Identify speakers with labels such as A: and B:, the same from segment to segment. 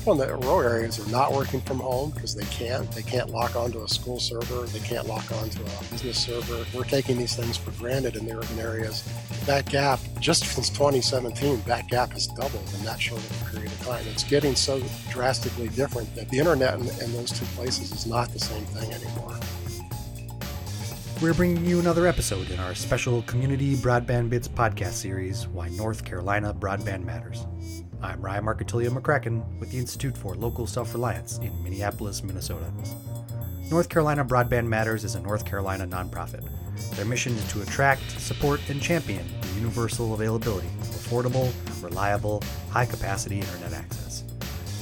A: people in the rural areas are not working from home because they can't. They can't lock onto a school server. They can't lock onto a business server. We're taking these things for granted in the urban areas. That gap, just since 2017, that gap has doubled in that short of a period of time. It's getting so drastically different that the internet in, in those two places is not the same thing anymore.
B: We're bringing you another episode in our special Community Broadband Bits podcast series, Why North Carolina Broadband Matters. I'm Ryan Marcattilio McCracken with the Institute for Local Self Reliance in Minneapolis, Minnesota. North Carolina Broadband Matters is a North Carolina nonprofit. Their mission is to attract, support, and champion the universal availability of affordable, reliable, high capacity internet access.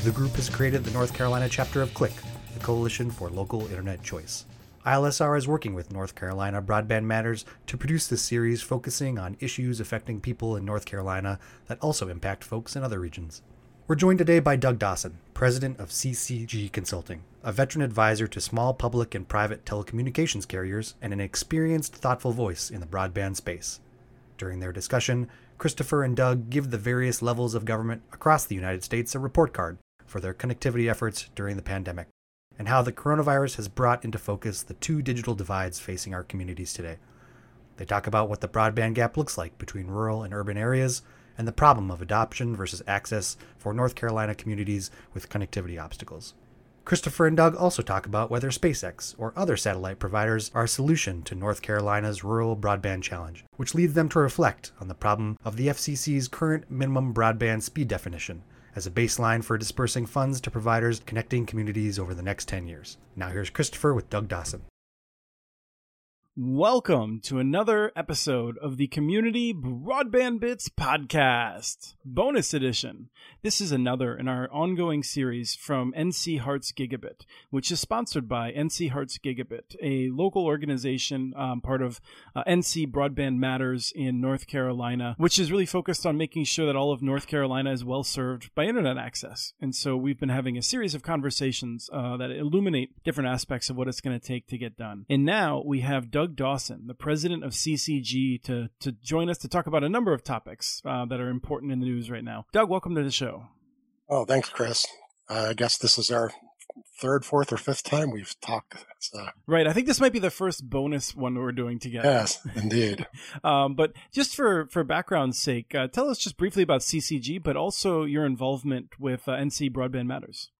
B: The group has created the North Carolina chapter of CLIC, the Coalition for Local Internet Choice. ILSR is working with North Carolina Broadband Matters to produce this series focusing on issues affecting people in North Carolina that also impact folks in other regions. We're joined today by Doug Dawson, president of CCG Consulting, a veteran advisor to small public and private telecommunications carriers and an experienced, thoughtful voice in the broadband space. During their discussion, Christopher and Doug give the various levels of government across the United States a report card for their connectivity efforts during the pandemic and how the coronavirus has brought into focus the two digital divides facing our communities today. They talk about what the broadband gap looks like between rural and urban areas and the problem of adoption versus access for North Carolina communities with connectivity obstacles. Christopher and Doug also talk about whether SpaceX or other satellite providers are a solution to North Carolina's rural broadband challenge, which leads them to reflect on the problem of the FCC's current minimum broadband speed definition as a baseline for dispersing funds to providers connecting communities over the next 10 years. Now here's Christopher with Doug Dawson.
C: Welcome to another episode of the Community Broadband Bits podcast, bonus edition. This is another in our ongoing series from NC Hearts Gigabit, which is sponsored by NC Hearts Gigabit, a local organization um, part of uh, NC Broadband Matters in North Carolina, which is really focused on making sure that all of North Carolina is well served by internet access. And so we've been having a series of conversations uh, that illuminate different aspects of what it's going to take to get done. And now we have Doug Doug Dawson, the president of CCG, to, to join us to talk about a number of topics uh, that are important in the news right now. Doug, welcome to the show.
A: Oh, thanks, Chris. Uh, I guess this is our third, fourth, or fifth time we've talked. So.
C: Right. I think this might be the first bonus one we're doing together.
A: Yes, indeed.
C: um, but just for, for background's sake, uh, tell us just briefly about CCG, but also your involvement with uh, NC Broadband Matters.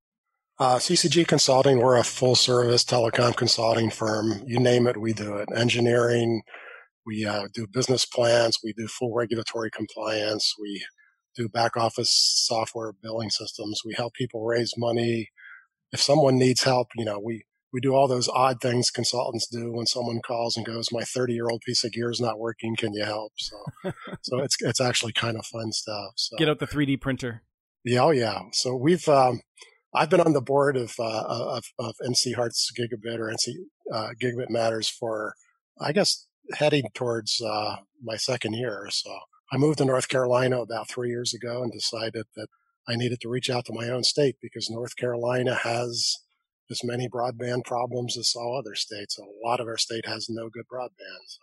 A: Uh, CCG Consulting, we're a full service telecom consulting firm. You name it, we do it. Engineering, we uh, do business plans, we do full regulatory compliance, we do back office software billing systems, we help people raise money. If someone needs help, you know, we, we do all those odd things consultants do when someone calls and goes, "My 30 year old piece of gear is not working. Can you help?" So, so it's it's actually kind of fun stuff. So.
C: Get out the 3D printer.
A: Yeah, oh yeah. So we've um, I've been on the board of uh, of, of, NC Hearts Gigabit or NC uh, Gigabit Matters for, I guess, heading towards uh, my second year. So I moved to North Carolina about three years ago and decided that I needed to reach out to my own state because North Carolina has as many broadband problems as all other states. A lot of our state has no good broadband. So.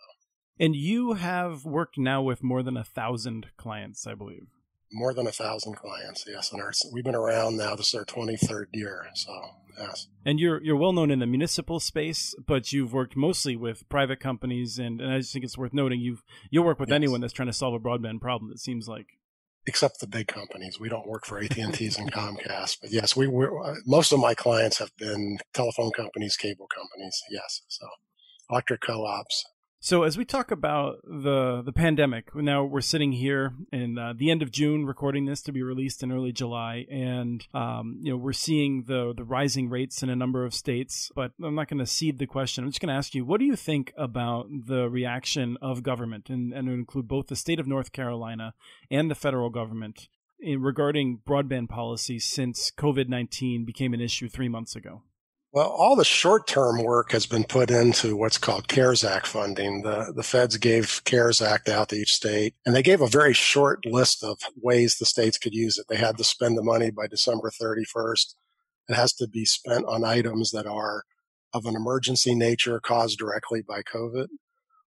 C: And you have worked now with more than a thousand clients, I believe
A: more than a thousand clients. Yes, and our, we've been around now. This is our twenty third year. So yes.
C: And you're you're well known in the municipal space, but you've worked mostly with private companies, and, and I just think it's worth noting you've you'll work with yes. anyone that's trying to solve a broadband problem. It seems like.
A: Except the big companies, we don't work for AT and T's and Comcast. But yes, we we uh, most of my clients have been telephone companies, cable companies. Yes, so electric co-ops,
C: so as we talk about the the pandemic, now we're sitting here in uh, the end of June, recording this to be released in early July, and um, you know we're seeing the the rising rates in a number of states. But I'm not going to cede the question. I'm just going to ask you, what do you think about the reaction of government, and and include both the state of North Carolina and the federal government in regarding broadband policy since COVID 19 became an issue three months ago?
A: Well, all the short term work has been put into what's called CARES Act funding. The, the feds gave CARES Act out to each state, and they gave a very short list of ways the states could use it. They had to spend the money by December 31st. It has to be spent on items that are of an emergency nature caused directly by COVID.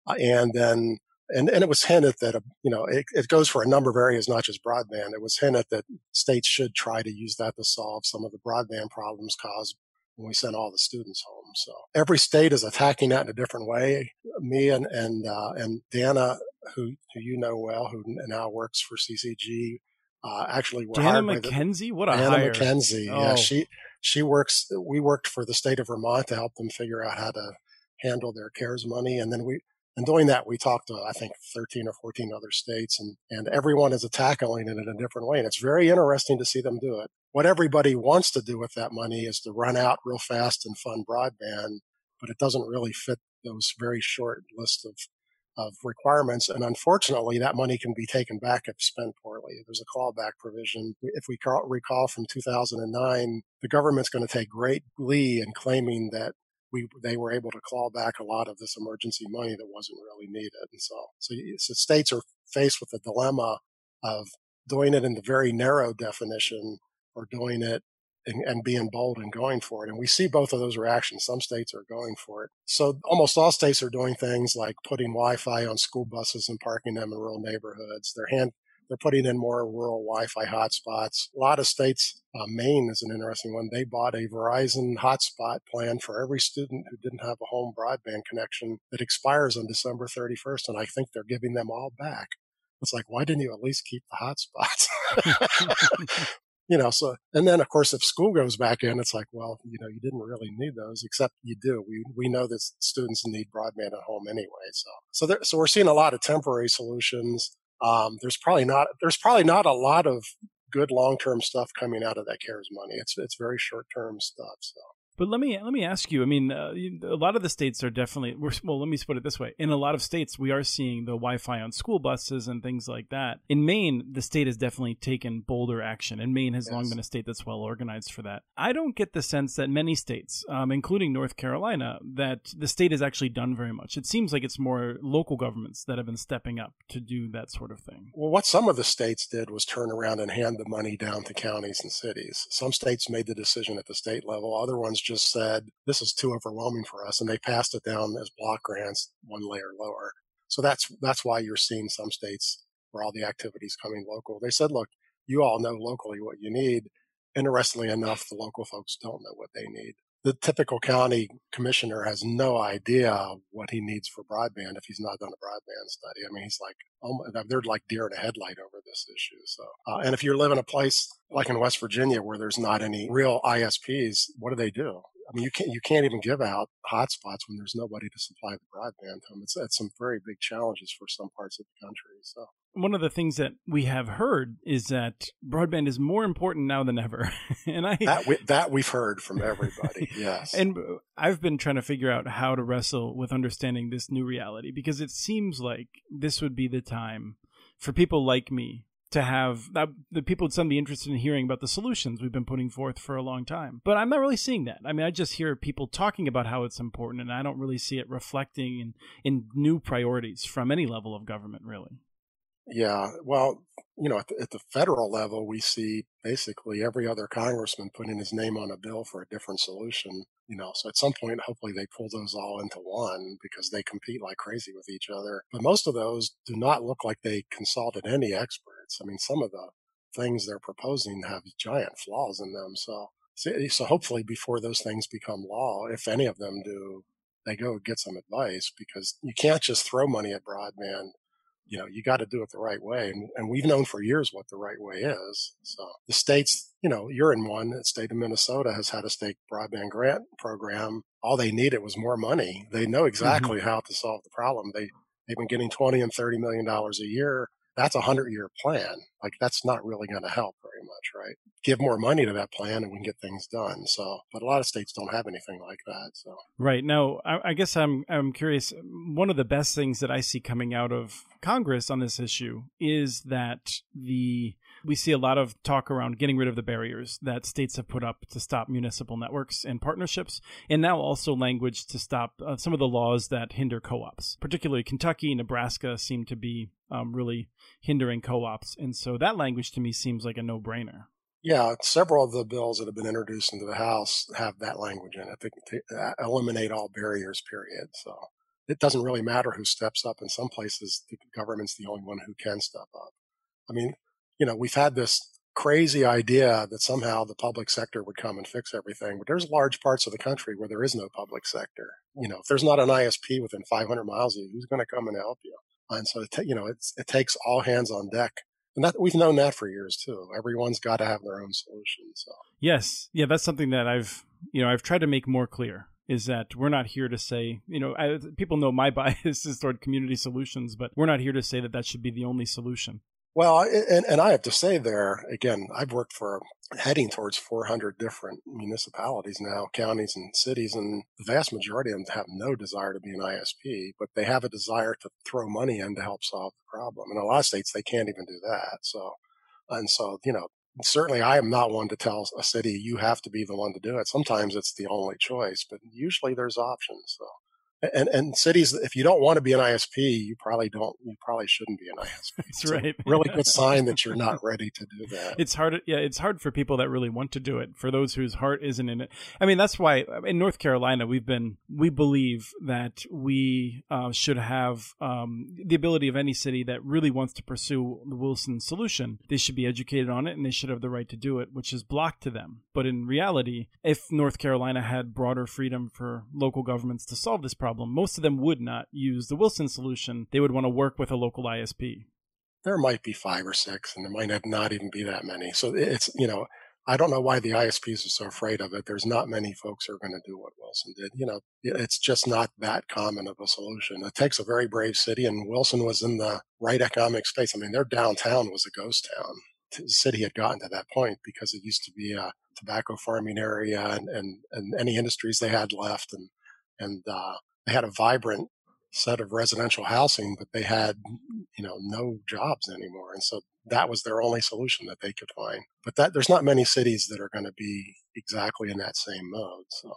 A: Uh, and then and, and it was hinted that, uh, you know, it, it goes for a number of areas, not just broadband. It was hinted that states should try to use that to solve some of the broadband problems caused when we sent all the students home. So every state is attacking that in a different way. Me and, and, uh, and Dana, who, who you know well, who now works for CCG, uh, actually were
C: Dana McKenzie? What a
A: Dana
C: hire.
A: McKenzie.
C: Oh.
A: Yeah, she, she works, we worked for the state of Vermont to help them figure out how to handle their CARES money. And then we, and doing that, we talked to, I think, 13 or 14 other states, and, and everyone is tackling it in a different way. And it's very interesting to see them do it. What everybody wants to do with that money is to run out real fast and fund broadband, but it doesn't really fit those very short list of, of requirements. And unfortunately, that money can be taken back if spent poorly. There's a clawback provision. If we recall from 2009, the government's going to take great glee in claiming that we they were able to claw back a lot of this emergency money that wasn't really needed. And so, so, so states are faced with the dilemma of doing it in the very narrow definition doing it and, and, being bold and going for it. And we see both of those reactions. Some states are going for it. So almost all states are doing things like putting Wi-Fi on school buses and parking them in rural neighborhoods. They're hand they're putting in more rural Wi-Fi hotspots. A lot of states, uh, Maine is an interesting one. They bought a Verizon hotspot plan for every student who didn't have a home broadband connection that expires on December 31st, and I think they're giving them all back. It's like, why didn't you at least keep the hotspots? you know, so, and then of course, if school goes back in, it's like, well, you know, you didn't really need those, except you do. We, we know that students need broadband at home anyway. So, so there, so we're seeing a lot of temporary solutions. Um, there's probably not there's probably not a lot of good long term stuff coming out of that CARES money. It's it's very short term stuff. So.
C: But let me let me ask you. I mean, uh, a lot of the states are definitely. well, let me put it this way: in a lot of states, we are seeing the Wi-Fi on school buses and things like that. In Maine, the state has definitely taken bolder action, and Maine has yes. long been a state that's well organized for that. I don't get the sense that many states, um, including North Carolina, that the state has actually done very much. It seems like it's more local governments that have been stepping up to do that sort of thing.
A: Well, what some of the states did was turn around and hand the money down to counties and cities. Some states made the decision at the state level. Other ones just said, this is too overwhelming for us. And they passed it down as block grants one layer lower. So that's, that's why you're seeing some states where all the activities coming local. They said, look, you all know locally what you need. Interestingly enough, the local folks don't know what they need. The typical county commissioner has no idea what he needs for broadband if he's not done a broadband study. I mean, he's like, oh, they're like deer in a headlight over this issue. So, uh, and if you live in a place like in West Virginia where there's not any real ISPs, what do they do? I mean, you can't you can't even give out hotspots when there's nobody to supply the broadband to it's some very big challenges for some parts of the country. So
C: one of the things that we have heard is that broadband is more important now than ever, and I
A: that, we, that we've heard from everybody. yes,
C: and I've been trying to figure out how to wrestle with understanding this new reality because it seems like this would be the time for people like me to have that the people would some be interested in hearing about the solutions we've been putting forth for a long time. But I'm not really seeing that. I mean, I just hear people talking about how it's important, and I don't really see it reflecting in in new priorities from any level of government, really.
A: Yeah, well, you know, at the, at the, federal level, we see basically every other congressman putting his name on a bill for a different solution. You know, so at some point, hopefully they pull those all into one because they compete like crazy with each other. But most of those do not look like they consulted any experts. I mean, some of the things they're proposing have giant flaws in them. So, so hopefully before those things become law, if any of them do, they go get some advice because you can't just throw money at broadband you know, you got to do it the right way. And, and we've known for years what the right way is. So the states, you know, you're in one. The state of Minnesota has had a state broadband grant program. All they needed was more money. They know mm-hmm. exactly mm-hmm. how to solve the problem. They, they've been getting 20 and 30 million dollars a year that's a hundred year plan. Like that's not really going to help very much, right? Give more money to that plan and we can get things done. So, but a lot of states don't have anything like that. So,
C: right now, I, I guess I'm I'm curious. Um, one of the best things that I see coming out of Congress on this issue is that the we see a lot of talk around getting rid of the barriers that states have put up to stop municipal networks and partnerships, and now also language to stop uh, some of the laws that hinder co ops. Particularly Kentucky, Nebraska seem to be um, really hindering co ops. And so that language to me seems like a no brainer.
A: Yeah, several of the bills that have been introduced into the House have that language in it to eliminate all barriers, period. So it doesn't really matter who steps up. In some places, the government's the only one who can step up. I mean, you know, we've had this crazy idea that somehow the public sector would come and fix everything, but there's large parts of the country where there is no public sector. You know, if there's not an ISP within 500 miles of you, who's going to come and help you? And so, it, you know, it takes all hands on deck and that we've known that for years too. Everyone's got to have their own solution. So
C: yes, yeah, that's something that I've you know I've tried to make more clear is that we're not here to say you know I, people know my bias is toward community solutions, but we're not here to say that that should be the only solution.
A: Well, and, and I have to say there again, I've worked for heading towards 400 different municipalities now, counties and cities, and the vast majority of them have no desire to be an ISP, but they have a desire to throw money in to help solve the problem. In a lot of states, they can't even do that. So, and so, you know, certainly I am not one to tell a city you have to be the one to do it. Sometimes it's the only choice, but usually there's options. So and and cities if you don't want to be an isp you probably don't you probably shouldn't be an isp
C: that's it's right.
A: really good sign that you're not ready to do that.
C: It's hard yeah it's hard for people that really want to do it for those whose heart isn't in it. I mean that's why in north carolina we've been we believe that we uh, should have um, the ability of any city that really wants to pursue the wilson solution they should be educated on it and they should have the right to do it which is blocked to them. But in reality if north carolina had broader freedom for local governments to solve this problem problem, most of them would not use the Wilson solution. They would want to work with a local ISP.
A: There might be five or six, and there might not even be that many. So it's, you know, I don't know why the ISPs are so afraid of it. There's not many folks who are going to do what Wilson did. You know, it's just not that common of a solution. It takes a very brave city, and Wilson was in the right economic space. I mean, their downtown was a ghost town. The city had gotten to that point because it used to be a tobacco farming area and, and, and any industries they had left. And, and uh, they had a vibrant set of residential housing, but they had, you know, no jobs anymore. And so that was their only solution that they could find. But that there's not many cities that are going to be exactly in that same mode. So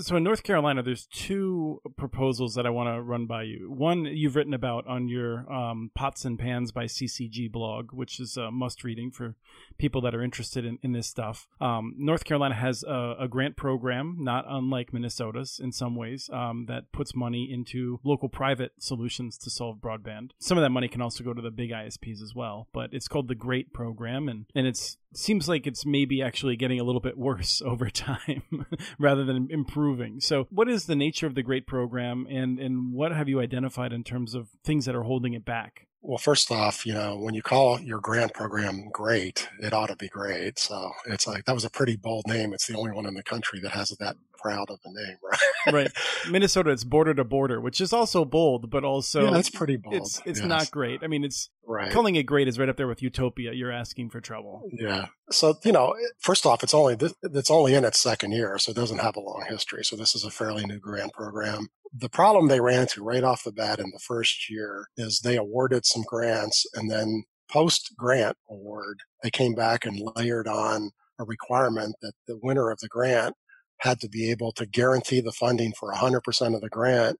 C: so in North Carolina, there's two proposals that I want to run by you. One you've written about on your um, Pots and Pans by CCG blog, which is a must reading for people that are interested in, in this stuff. Um, North Carolina has a, a, grant program, not unlike Minnesota's in some ways, um, that puts money into local private solutions to solve broadband. Some of that money can also go to the big ISPs as well, but it's called the GREAT program, and, and it's seems like it's maybe actually getting a little bit worse over time rather than improving. So, what is the nature of the GREAT program, and and what have you identified in terms of things that are holding it back?
A: Well, first off, you know, when you call your grant program great, it ought to be great. So it's like that was a pretty bold name. It's the only one in the country that has that proud of the name, right?
C: right. Minnesota, it's border to border, which is also bold, but also
A: yeah, that's pretty bold.
C: It's it's yes. not great. I mean, it's right. Calling it great is right up there with utopia. You're asking for trouble.
A: Yeah. So you know, first off, it's only it's only in its second year, so it doesn't have a long history. So this is a fairly new grant program the problem they ran into right off the bat in the first year is they awarded some grants and then post grant award, they came back and layered on a requirement that the winner of the grant had to be able to guarantee the funding for 100% of the grant,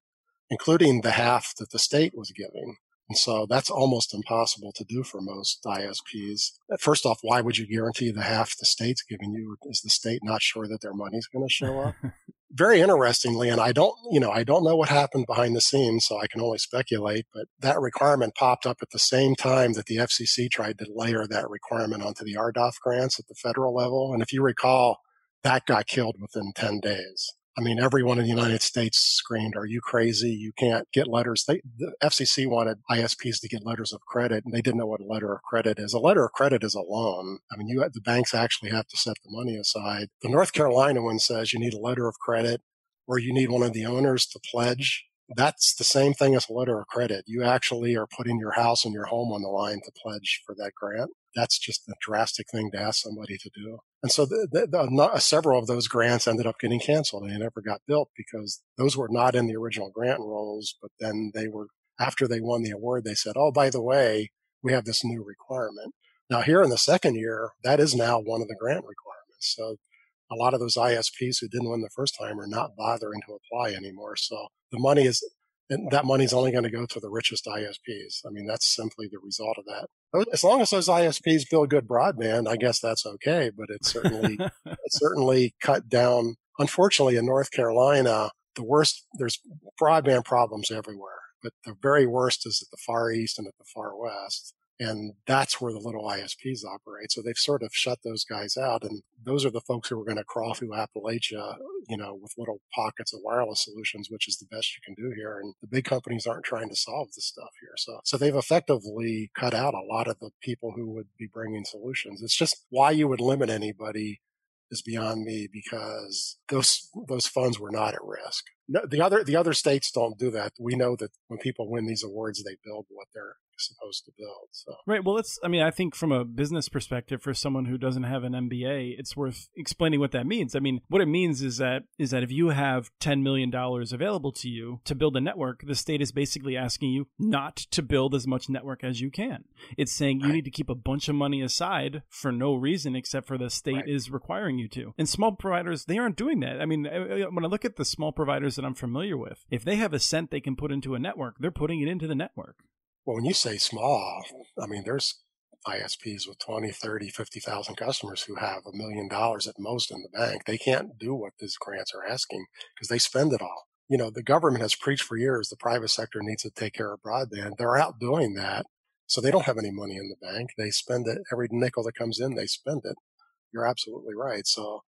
A: including the half that the state was giving. And so that's almost impossible to do for most ISPs. Uh, first off, why would you guarantee the half the state's giving you? Is the state not sure that their money's going to show up? very interestingly, and I don't, you know, I don't know what happened behind the scenes, so I can only speculate, but that requirement popped up at the same time that the FCC tried to layer that requirement onto the RDOF grants at the federal level. And if you recall, that got killed within 10 days. I mean, everyone in the United States screamed, "Are you crazy? You can't get letters." They, the FCC wanted ISPs to get letters of credit, and they didn't know what a letter of credit is. A letter of credit is a loan. I mean, you the banks actually have to set the money aside. The North Carolina one says you need a letter of credit, or you need one of the owners to pledge that's the same thing as a letter of credit. You actually are putting your house and your home on the line to pledge for that grant. That's just a drastic thing to ask somebody to do. And so the, the, the, not, uh, several of those grants ended up getting canceled and they never got built because those were not in the original grant rolls. But then they were, after they won the award, they said, oh, by the way, we have this new requirement. Now, here in the second year, that is now one of the grant requirements. So a lot of those ISPs who didn't win the first time are not bothering to apply anymore. So the money is, and that money is only going to go to the richest ISPs. I mean, that's simply the result of that. Oh, as long as those ISPs build good broadband, I guess that's okay. But it certainly, it certainly cut down. Unfortunately, in North Carolina, the worst, there's broadband problems everywhere, but the very worst is at the far east and at the far west. And that's where the little ISPs operate. So they've sort of shut those guys out. And those are the folks who are going to crawl through Appalachia, you know, with little pockets of wireless solutions, which is the best you can do here. And the big companies aren't trying to solve this stuff here. So, so they've effectively cut out a lot of the people who would be bringing solutions. It's just why you would limit anybody is beyond me because those those funds were not at risk. No, the other the other states don't do that. We know that when people win these awards, they build what they're supposed to build. So
C: right. Well, it's. I mean, I think from a business perspective, for someone who doesn't have an MBA, it's worth explaining what that means. I mean, what it means is that is that if you have ten million dollars available to you to build a network, the state is basically asking you not to build as much network as you can. It's saying you right. need to keep a bunch of money aside for no reason except for the state right. is requiring you to. And small providers, they aren't doing that. I mean, when I look at the small providers that I'm familiar with, if they have a cent they can put into a network, they're putting it into the network.
A: Well, when you say small, I mean, there's ISPs with 20, 30, 50,000 customers who have a million dollars at most in the bank. They can't do what these grants are asking because they spend it all. You know, the government has preached for years the private sector needs to take care of broadband. They're out doing that. So they don't have any money in the bank. They spend it. Every nickel that comes in, they spend it. You're absolutely right. So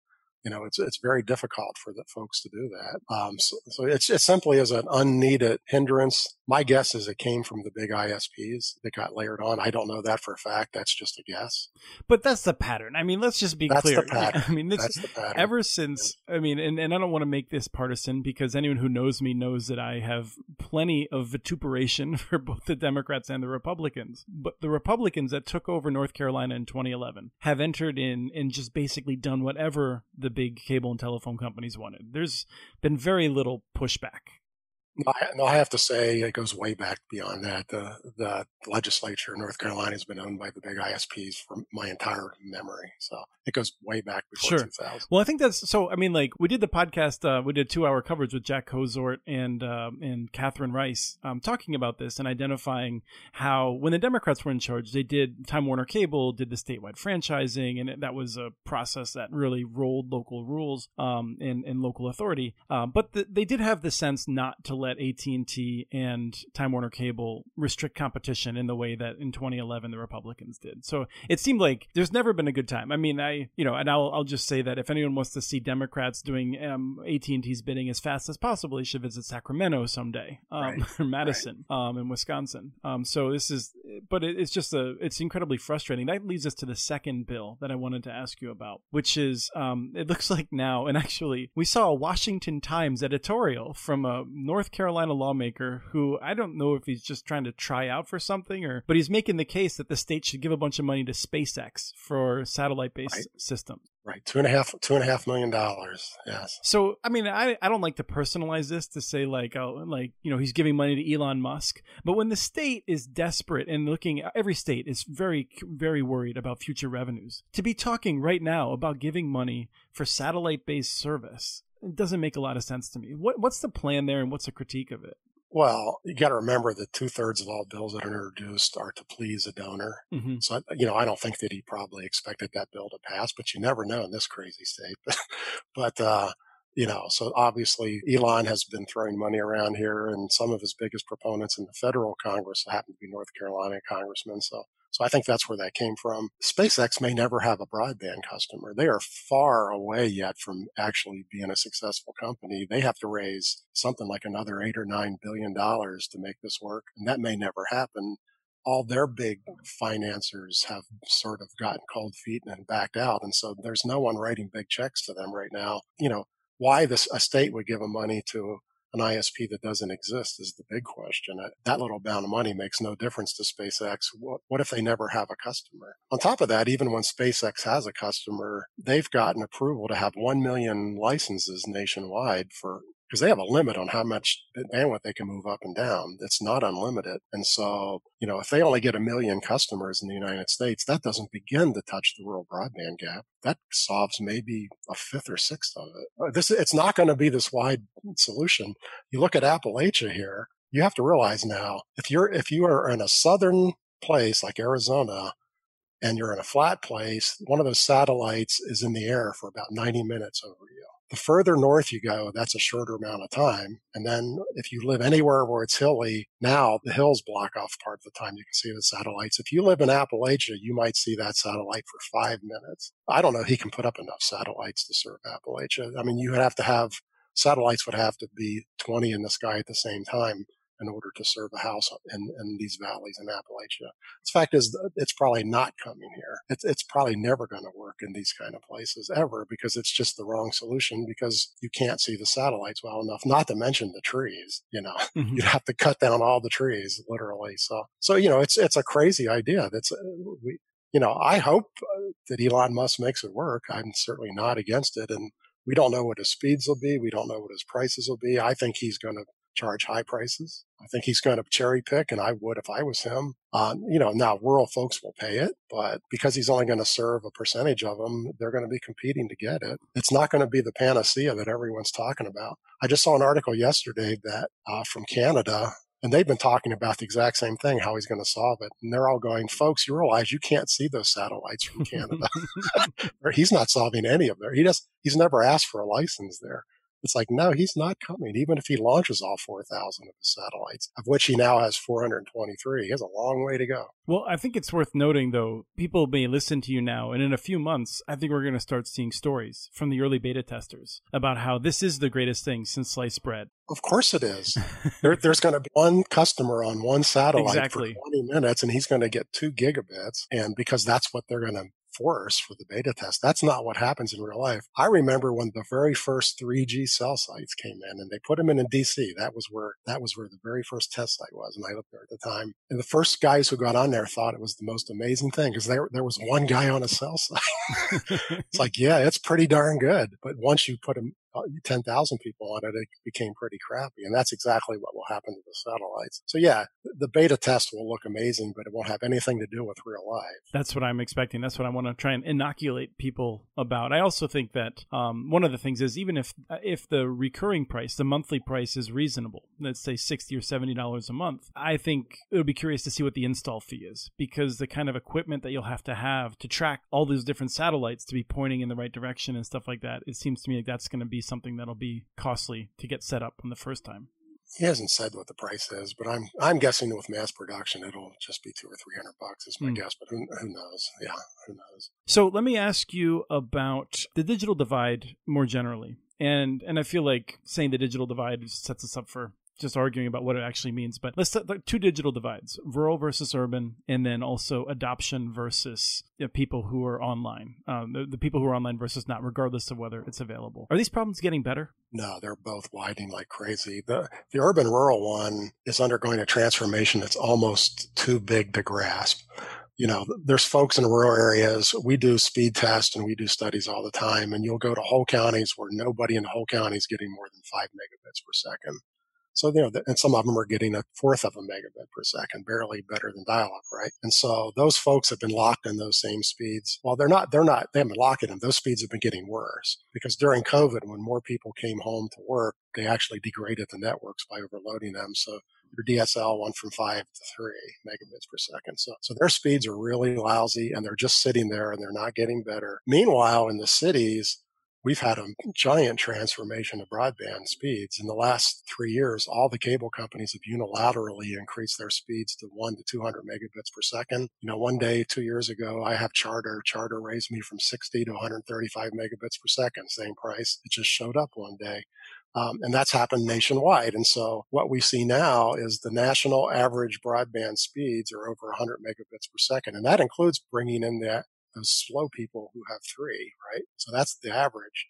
A: you know, it's it's very difficult for the folks to do that. Um, so, so it's it simply is an unneeded hindrance. My guess is it came from the big ISPs that got layered on. I don't know that for a fact. That's just a guess.
C: But that's the pattern. I mean, let's just be
A: that's
C: clear.
A: I
C: mean, this, ever since I mean, and, and I don't want to make this partisan because anyone who knows me knows that I have plenty of vituperation for both the Democrats and the Republicans. But the Republicans that took over North Carolina in 2011 have entered in and just basically done whatever the big cable and telephone companies wanted. There's been very little pushback
A: no, I have to say it goes way back beyond that. The the legislature in North Carolina has been owned by the big ISPs for my entire memory, so it goes way back before
C: sure. 2000. Well, I think that's so. I mean, like we did the podcast, uh, we did two hour coverage with Jack Cozort and uh, and Catharine Rice, um, talking about this and identifying how when the Democrats were in charge, they did Time Warner Cable did the statewide franchising, and that was a process that really rolled local rules um, and and local authority. Uh, but the, they did have the sense not to let let AT&T and Time Warner Cable restrict competition in the way that in 2011 the Republicans did. So it seemed like there's never been a good time. I mean, I you know, and I'll I'll just say that if anyone wants to see Democrats doing um, AT&T's bidding as fast as possible, you should visit Sacramento someday, um, right. or Madison, right. um, in Wisconsin. Um, so this is, but it, it's just a, it's incredibly frustrating. That leads us to the second bill that I wanted to ask you about, which is, um, it looks like now, and actually, we saw a Washington Times editorial from a North Carolina lawmaker who I don't know if he's just trying to try out for something or, but he's making the case that the state should give a bunch of money to SpaceX for satellite based right. systems.
A: Right. Two and a half, two and a half million dollars. Yes.
C: So, I mean, I, I don't like to personalize this to say like, oh, like, you know, he's giving money to Elon Musk. But when the state is desperate and looking, every state is very, very worried about future revenues. To be talking right now about giving money for satellite based service it doesn't make a lot of sense to me. What what's the plan there, and what's the critique of it?
A: Well, you got to remember that two thirds of all bills that are introduced are to please a donor. Mm-hmm. So, you know, I don't think that he probably expected that bill to pass, but you never know in this crazy state. but, uh, you know, so obviously Elon has been throwing money around here, and some of his biggest proponents in the federal Congress happen to be North Carolina congressmen. So so I think that's where that came from. SpaceX may never have a broadband customer. They are far away yet from actually being a successful company. They have to raise something like another eight or nine billion dollars to make this work. And that may never happen. All their big hmm. financiers have sort of gotten cold feet and backed out. And so there's no one writing big checks to them right now. You know, why this a state would give them money to an ISP that doesn't exist is the big question. Uh, that little amount of money makes no difference to SpaceX. What, what if they never have a customer? On top of that, even when SpaceX has a customer, they've gotten approval to have 1 million licenses nationwide for because they have a limit on how much bandwidth they can move up and down. It's not unlimited. And so, you know, if they only get a million customers in the United States, that doesn't begin to touch the rural broadband gap. That solves maybe a fifth or sixth of it. Uh, this, it's not going to be this wide solution. You look at Appalachia here, you have to realize now, if you're, if you are in a southern place like Arizona, and you're in a flat place, one of those satellites is in the air for about 90 minutes over you. The further north you go, that's a shorter amount of time. And then if you live anywhere where it's hilly, now the hills block off part of the time you can see the satellites. If you live in Appalachia, you might see that satellite for five minutes. I don't know he can put up enough satellites to serve Appalachia. I mean, you would have to have satellites would have to be 20 in the sky at the same time in order to serve a house in, in these valleys in Appalachia. The fact is, it's probably not coming here. It's, it's probably never going to work in these kind of places ever because it's just the wrong solution because you can't see the satellites well enough, not to mention the trees, you know, mm-hmm. you'd have to cut down all the trees literally. So, so, you know, it's, it's a crazy idea. That's, uh, we, you know, I hope uh, that Elon Musk makes it work. I'm certainly not against it. And we don't know what his speeds will be. We don't know what his prices will be. I think he's going to charge high prices. I think he's going to cherry pick, and I would if I was him. Uh, you know, now rural folks will pay it, but because he's only going to serve a percentage of them, they're going to be competing to get it. It's not going to be the panacea that everyone's talking about. I just saw an article yesterday that uh, from Canada and they've been talking about the exact same thing, how he's going to solve it. And they're all going, folks, you realize you can't see those satellites from Canada. he's not solving any of them. He does, he's never asked for a license there. It's like, no, he's not coming. Even if he launches all 4,000 of his satellites, of which he now has 423, he has a long way to go.
C: Well, I think it's worth noting, though, people may listen to you now, and in a few months, I think we're going to start seeing stories from the early beta testers about how this is the greatest thing since sliced bread.
A: Of course it is. there, there's going to be one customer on one satellite exactly. for 20 minutes, and he's going to get two gigabits. And because that's what they're going to force for the beta test. That's not what happens in real life. I remember when the very first 3G cell sites came in and they put them in in DC. That was where that was where the very first test site was, and I lived there at the time. And the first guys who got on there thought it was the most amazing thing because there there was one guy on a cell site. it's like, yeah, it's pretty darn good. But once you put them 10,000 people on it, it became pretty crappy. And that's exactly what will happen to the satellites. So yeah, the beta test will look amazing, but it won't have anything to do with real life.
C: That's what I'm expecting. That's what I want to try and inoculate people about. I also think that um, one of the things is even if if the recurring price, the monthly price is reasonable, let's say 60 or 70 dollars a month, I think it would be curious to see what the install fee is because the kind of equipment that you'll have to have to track all those different satellites to be pointing in the right direction and stuff like that, it seems to me like that's going to be something that'll be costly to get set up on the first time.
A: He hasn't said what the price is, but I'm I'm guessing with mass production it'll just be two or three hundred bucks is my mm. guess. But who who knows? Yeah, who knows?
C: So let me ask you about the digital divide more generally, and and I feel like saying the digital divide sets us up for just arguing about what it actually means. But let's set two digital divides: rural versus urban, and then also adoption versus you know, people who are online. Um, the, the, people who are online versus not, regardless of whether it's available. Are these problems getting better?
A: No, they're both widening like crazy. the The urban rural one is undergoing a transformation that's almost too big to grasp you know, there's folks in rural areas. We do speed tests and we do studies all the time. And you'll go to whole counties where nobody in whole county is getting more than five megabits per second. So, you know, and some of them are getting a fourth of a megabit per second, barely better than dial up, right? And so those folks have been locked in those same speeds. Well, they're not, they're not, they haven't been locked in them. Those speeds have been getting worse because during COVID, when more people came home to work, they actually degraded the networks by overloading them. So your DSL went from five to three megabits per second. So, so their speeds are really lousy and they're just sitting there and they're not getting better. Meanwhile, in the cities, we've had a giant transformation of broadband speeds. In the last three years, all the cable companies have unilaterally increased their speeds to one to 200 megabits per second. You know, one day, two years ago, I have Charter. Charter raised me from 60 to 135 megabits per second, same price. It just showed up one day. Um, and that's happened nationwide. And so what we see now is the national average broadband speeds are over 100 megabits per second. And that includes bringing in the those slow people who have three, right? So that's the average.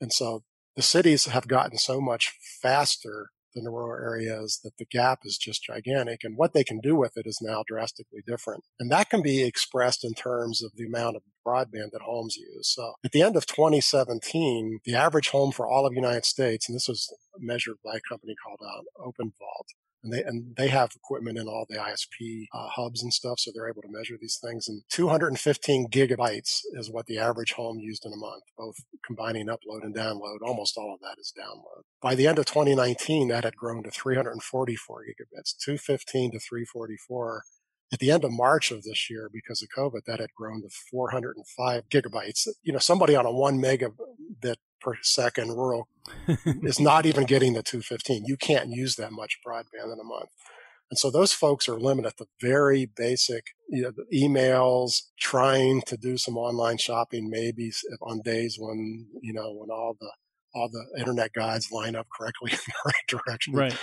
A: And so the cities have gotten so much faster than the rural areas that the gap is just gigantic. And what they can do with it is now drastically different. And that can be expressed in terms of the amount of broadband that homes use. So at the end of 2017, the average home for all of the United States, and this was measured by a company called uh, OpenVault, and they and they have equipment in all the ISP uh, hubs and stuff, so they're able to measure these things. And 215 gigabytes is what the average home used in a month, both combining upload and download. Almost all of that is download. By the end of 2019, that had grown to 344 gigabits, 215 to 344. At the end of March of this year, because of COVID, that had grown to 405 gigabytes. You know, somebody on a one megabit per second rural is not even getting the 215. You can't use that much broadband in a month. And so those folks are limited to very basic you know, emails, trying to do some online shopping, maybe on days when, you know, when all the, all the internet guides line up correctly in the right direction.
C: Right.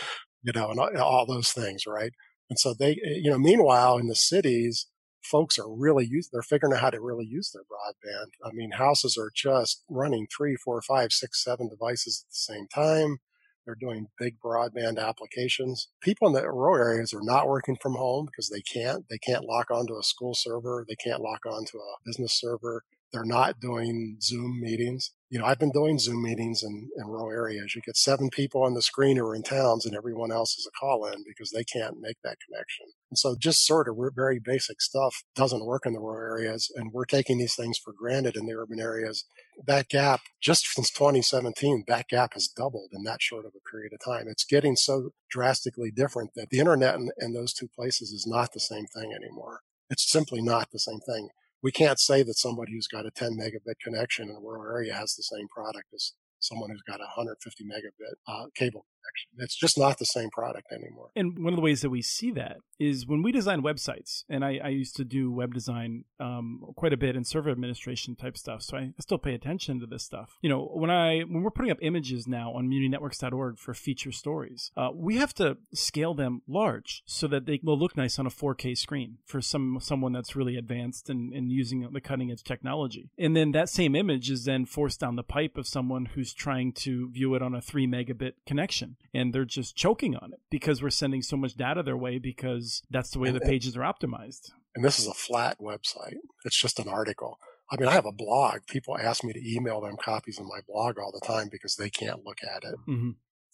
A: You know, and all, all those things, right? And so they, eh, you know, meanwhile in the cities, folks are really use they're figuring out how to really use their broadband. I mean, houses are just running three, four, five, six, seven devices at the same time. They're doing big broadband applications. People in the rural areas are not working from home because they can't. They can't lock onto a school server. They can't lock onto a business server. They're not doing Zoom meetings. You know, I've been doing Zoom meetings in, in rural areas. You get seven people on the screen who are in towns and everyone else is a call in because they can't make that connection. And so just sort of very basic stuff doesn't work in the rural areas. And we're taking these things for granted in the urban areas. That gap, just since 2017, that gap has doubled in that short of a period of time. It's getting so drastically different that the internet in, in those two places is not the same thing anymore. It's simply not the same thing we can't say that somebody who's got a 10 megabit connection in a rural area has the same product as someone who's got a 150 megabit uh, cable connection. It's just not the same product anymore.
C: And one of the ways that we see that is when we design websites, and I, I used to do web design um, quite a bit and server administration type stuff, so I still pay attention to this stuff. You know, when I when we're putting up images now on muninetworks.org for feature stories, uh, we have to scale them large so that they will look nice on a 4K screen for some someone that's really advanced and, and using the cutting edge technology. And then that same image is then forced down the pipe of someone who's trying to view it on a three megabit connection and they're just choking on it because we're sending so much data their way because that's the way the pages are optimized.
A: And this is a flat website. It's just an article. I mean, I have a blog. People ask me to email them copies of my blog all the time because they can't look at it. Mm-hmm.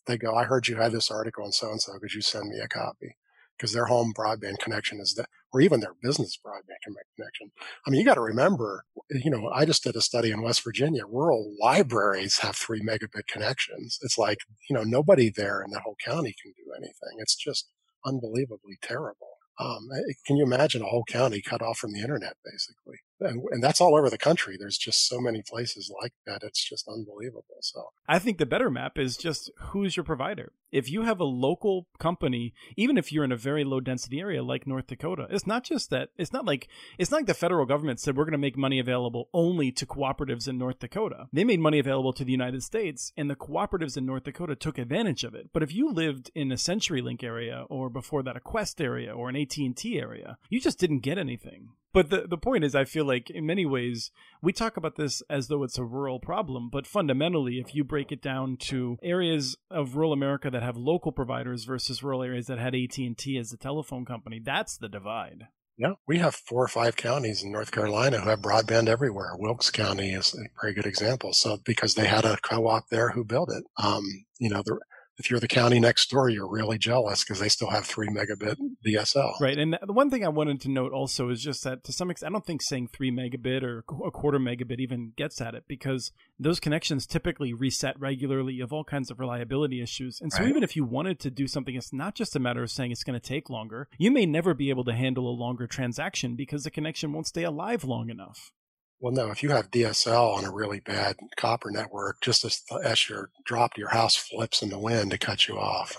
A: They go, I heard you had this article on so and so. Could you send me a copy? Because their home broadband connection is that, or even their business broadband connection. I mean, you got to remember, you know, I just did a study in West Virginia. Rural libraries have three megabit connections. It's like, you know, nobody there in that whole county can do anything. It's just unbelievably terrible. Um, eh, can you imagine a whole county cut off from the internet, basically? And, and that's all over the country. There's just so many places like that. It's just unbelievable. So
C: I think the better map is just who's your provider. If you have a local company, even if you're in a very low density area like North Dakota, it's not just that. It's not like it's not like the federal government said we're going to make money available only to cooperatives in North Dakota. They made money available to the United States, and the cooperatives in North Dakota took advantage of it. But if you lived in a CenturyLink area, or before that a Qwest area, or an AT and T area, you just didn't get anything. But the, the point is, I feel like in many ways, we talk about this as though it's a rural problem. But fundamentally, if you break it down to areas of rural America that have local providers versus rural areas that had AT&T as the telephone company, that's the divide.
A: Yeah, we have four or five counties in North Carolina who have broadband everywhere. Wilkes County is a very good example. So because they had a co-op there who built it, um, you know, the if you're the county next door, you're really jealous because they still have three megabit mm. DSL.
C: Right. And the one thing I wanted to note also is just that to some extent, I don't think saying three megabit or a quarter megabit even gets at it because those connections typically reset regularly. You have all kinds of reliability issues. And so right. even if you wanted to do something, it's not just a matter of saying it's going to take longer. You may never be able to handle a longer transaction because the connection won't stay alive long enough.
A: Well, no, if you have DSL on a really bad copper network, just as, as your drop, your house flips in the wind to cut you off.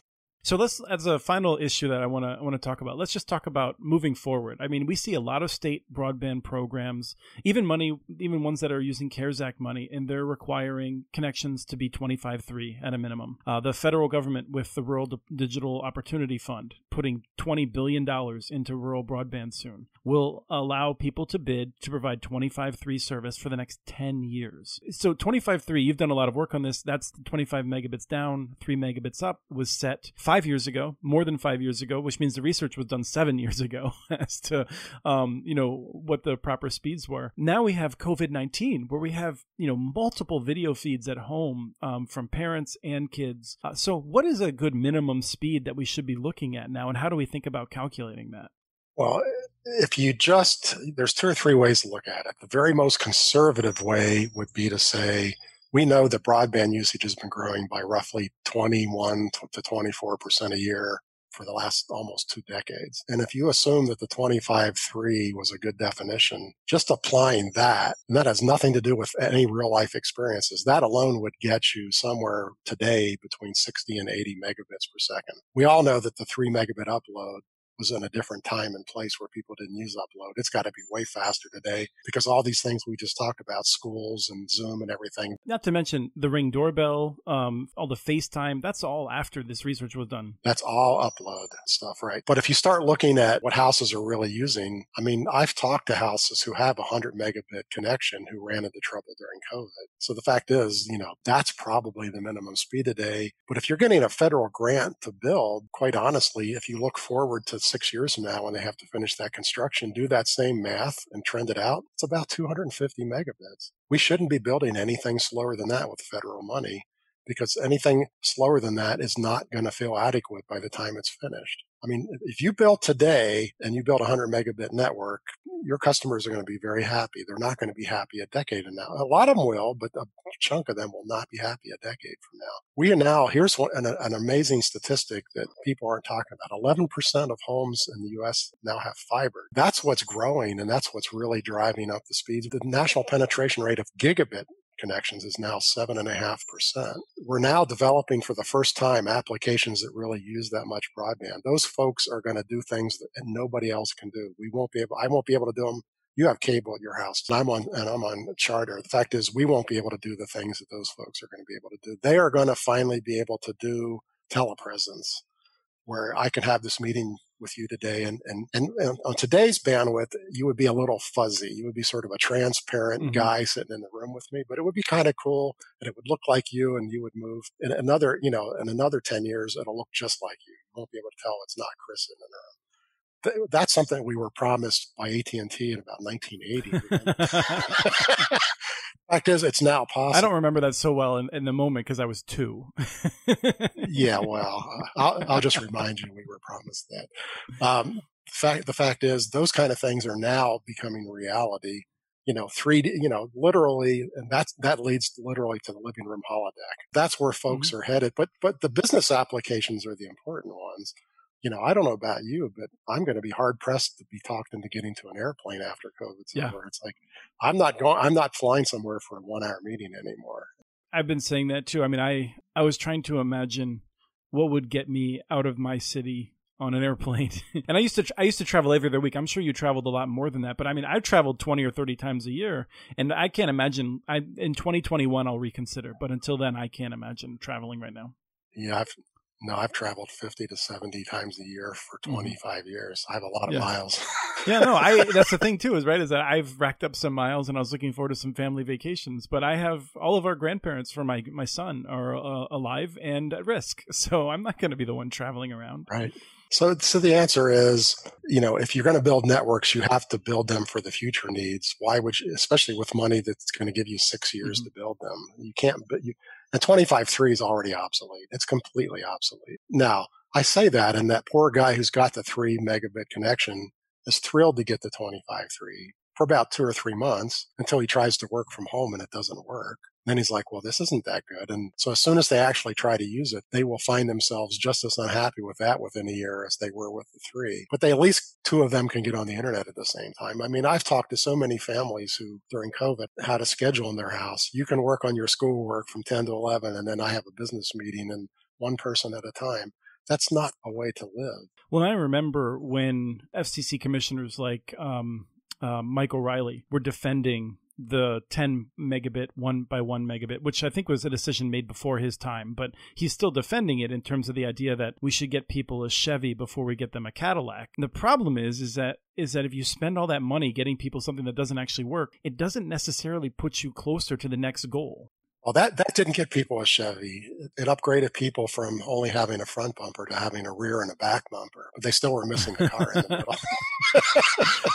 C: So let's, as a final issue that I want to want to talk about, let's just talk about moving forward. I mean, we see a lot of state broadband programs, even money, even ones that are using CARES Act money, and they're requiring connections to be 25.3 at a minimum. Uh, the federal government, with the Rural D- Digital Opportunity Fund, putting 20 billion dollars into rural broadband soon, will allow people to bid to provide 25.3 service for the next 10 years. So 25.3, you've done a lot of work on this. That's 25 megabits down, three megabits up, was set five years ago, more than five years ago, which means the research was done seven years ago as to, um, you know, what the proper speeds were. Now we have COVID 19, where we have, you know, multiple video feeds at home um, from parents and kids. Uh, so, what is a good minimum speed that we should be looking at now, and how do we think about calculating that?
A: Well, if you just, there's two or three ways to look at it. The very most conservative way would be to say, we know that broadband usage has been growing by roughly 21 to 24% a year for the last almost two decades. And if you assume that the 25.3 was a good definition, just applying that, and that has nothing to do with any real life experiences, that alone would get you somewhere today between 60 and 80 megabits per second. We all know that the three megabit upload was in a different time and place where people didn't use upload. It's got to be way faster today because all these things we just talked about, schools and Zoom and everything.
C: Not to mention the Ring doorbell, um, all the FaceTime. That's all after this research was done.
A: That's all upload stuff, right? But if you start looking at what houses are really using, I mean, I've talked to houses who have a 100 megabit connection who ran into trouble during COVID. So the fact is, you know, that's probably the minimum speed today. But if you're getting a federal grant to build, quite honestly, if you look forward to six years from now when they have to finish that construction, do that same math and trend it out, it's about 250 megabits. We shouldn't be building anything slower than that with federal money because anything slower than that is not going to feel adequate by the time it's finished. I mean, if you build today and you build a 100 megabit network, your customers are going to be very happy. They're not going to be happy a decade from now. A lot of them will, but a chunk of them will not be happy a decade from now. We are now, here's one, an, an amazing statistic that people aren't talking about 11% of homes in the US now have fiber. That's what's growing and that's what's really driving up the speeds. The national penetration rate of gigabit connections is now 7.5%. We're now developing for the first time applications that really use that much broadband. Those folks are going to do things that nobody else can do. We won't be able, I won't be able to do them. You have cable at your house and I'm on, and I'm on charter. The fact is we won't be able to do the things that those folks are going to be able to do. They are going to finally be able to do telepresence where I can have this meeting with you today. And, and, and, on today's bandwidth, you would be a little fuzzy. You would be sort of a transparent mm-hmm. guy sitting in the room with me, but it would be kind of cool and it would look like you and you would move in another, you know, in another 10 years, it'll look just like you. You won't be able to tell it's not Chris in the room. That's something we were promised by AT&T in about 1980. Fact is, it's now possible.
C: I don't remember that so well in, in the moment because I was two.
A: yeah, well, I'll, I'll, just remind you we were promised that. Um, the fact, the fact is, those kind of things are now becoming reality. You know, 3D, you know, literally, and that's, that leads literally to the living room holodeck. That's where folks mm-hmm. are headed. But, but the business applications are the important ones you know, I don't know about you, but I'm going to be hard pressed to be talked into getting to an airplane after COVID's yeah. over. It's like I'm not going, I'm not flying somewhere for a one hour meeting anymore.
C: I've been saying that too. I mean, I I was trying to imagine what would get me out of my city on an airplane. and I used to I used to travel every other week. I'm sure you traveled a lot more than that, but I mean, I've traveled 20 or 30 times a year, and I can't imagine. I in 2021 I'll reconsider, but until then, I can't imagine traveling right now.
A: Yeah, I've no, I've traveled 50 to 70 times a year for mm-hmm. 25 mm. years. I have a lot of
C: yeah.
A: miles.
C: yeah, no, I that's the thing too is right is that I've racked up some miles and I was looking forward to some family vacations, but I have all of our grandparents for my my son are uh, alive and at risk. So I'm not going to be the one traveling around.
A: Right. So, so the answer is, you know, if you're going to build networks, you have to build them for the future needs. Why would you, especially with money that's going to give you six years mm-hmm. to build them? You can't, but you, and 25.3 is already obsolete. It's completely obsolete. Now, I say that, and that poor guy who's got the three megabit connection is thrilled to get the 25.3 for about two or three months until he tries to work from home and it doesn't work. Then he's like, well, this isn't that good. And so as soon as they actually try to use it, they will find themselves just as unhappy with that within a year as they were with the three. But they at least two of them can get on the internet at the same time. I mean, I've talked to so many families who during COVID had a schedule in their house. You can work on your schoolwork from 10 to 11 and then I have a business meeting and one person at a time. That's not a way to live.
C: Well, I remember when FCC commissioners like um, uh, Mike O'Rielly were defending the 10 megabit one by one megabit which i think was a decision made before his time but he's still defending it in terms of the idea that we should get people a chevy before we get them a cadillac. And the problem is is that is that if you spend all that money getting people something that doesn't actually work it doesn't necessarily put you closer to the next goal
A: well, that, that didn't get people a Chevy. It upgraded people from only having a front bumper to having a rear and a back bumper, but they still were missing a car in the middle.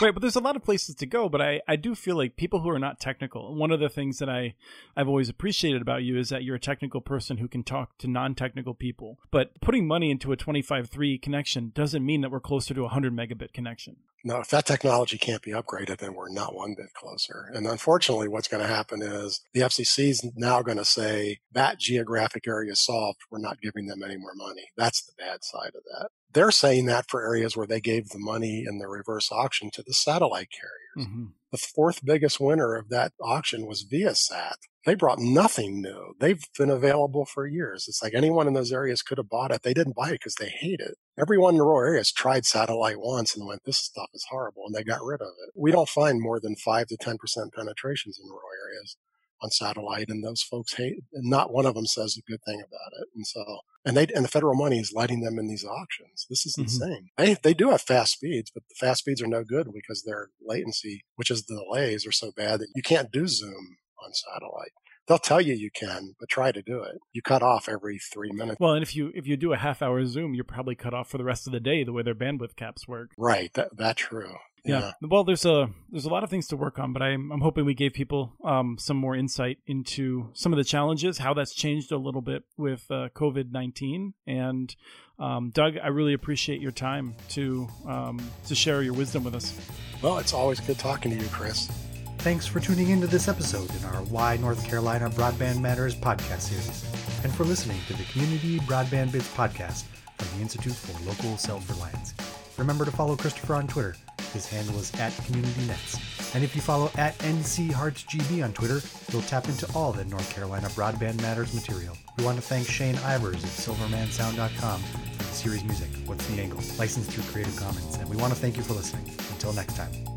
C: Wait, but there's a lot of places to go. But I, I do feel like people who are not technical, one of the things that I, I've always appreciated about you is that you're a technical person who can talk to non technical people. But putting money into a 25.3 connection doesn't mean that we're closer to a 100 megabit connection.
A: No, if that technology can't be upgraded, then we're not one bit closer. And unfortunately, what's going to happen is the FCC is now going to say that geographic area is solved. We're not giving them any more money. That's the bad side of that. They're saying that for areas where they gave the money in the reverse auction to the satellite carriers.
C: Mm-hmm.
A: The fourth biggest winner of that auction was Viasat. They brought nothing new. They've been available for years. It's like anyone in those areas could have bought it. They didn't buy it because they hate it. Everyone in the rural areas tried satellite once and went, this stuff is horrible, and they got rid of it. We don't find more than 5 to 10% penetrations in rural areas on satellite, and those folks hate. And not one of them says a good thing about it. And so, and they and the federal money is lighting them in these auctions. This is
C: Mhm.
A: insane. They they do have fast speeds, but the fast speeds are no good because their latency, which is the delays, are so bad that you can't do Zoom on satellite. They'll tell you you can, but try to do it. You cut off every three minutes.
C: Well, and if you if you do a half hour Zoom, you're probably cut off for the rest of the day. The way their bandwidth caps work.
A: Right. That that true.
C: Yeah. Well, there's a there's a lot of things to work on, but I'm I'm hoping we gave people um, some more insight into some of the challenges, how that's changed a little bit with uh, COVID nineteen. And um, Doug, I really appreciate your time to um, to share your wisdom with us.
A: Well, it's always good talking to you, Chris.
B: Thanks for tuning into this episode in our Why North Carolina Broadband Matters podcast series, and for listening to the Community Broadband Bits podcast from the Institute for Local Self Reliance. Remember to follow Christopher on Twitter. His handle is at CommunityNets. And if you follow at NCHeartsGB on Twitter, you'll tap into all the North Carolina Broadband Matters material. We want to thank Shane Ivers at SilvermanSound.com for the series music, What's the Angle, licensed through Creative Commons. And we want to thank you for listening. Until next time.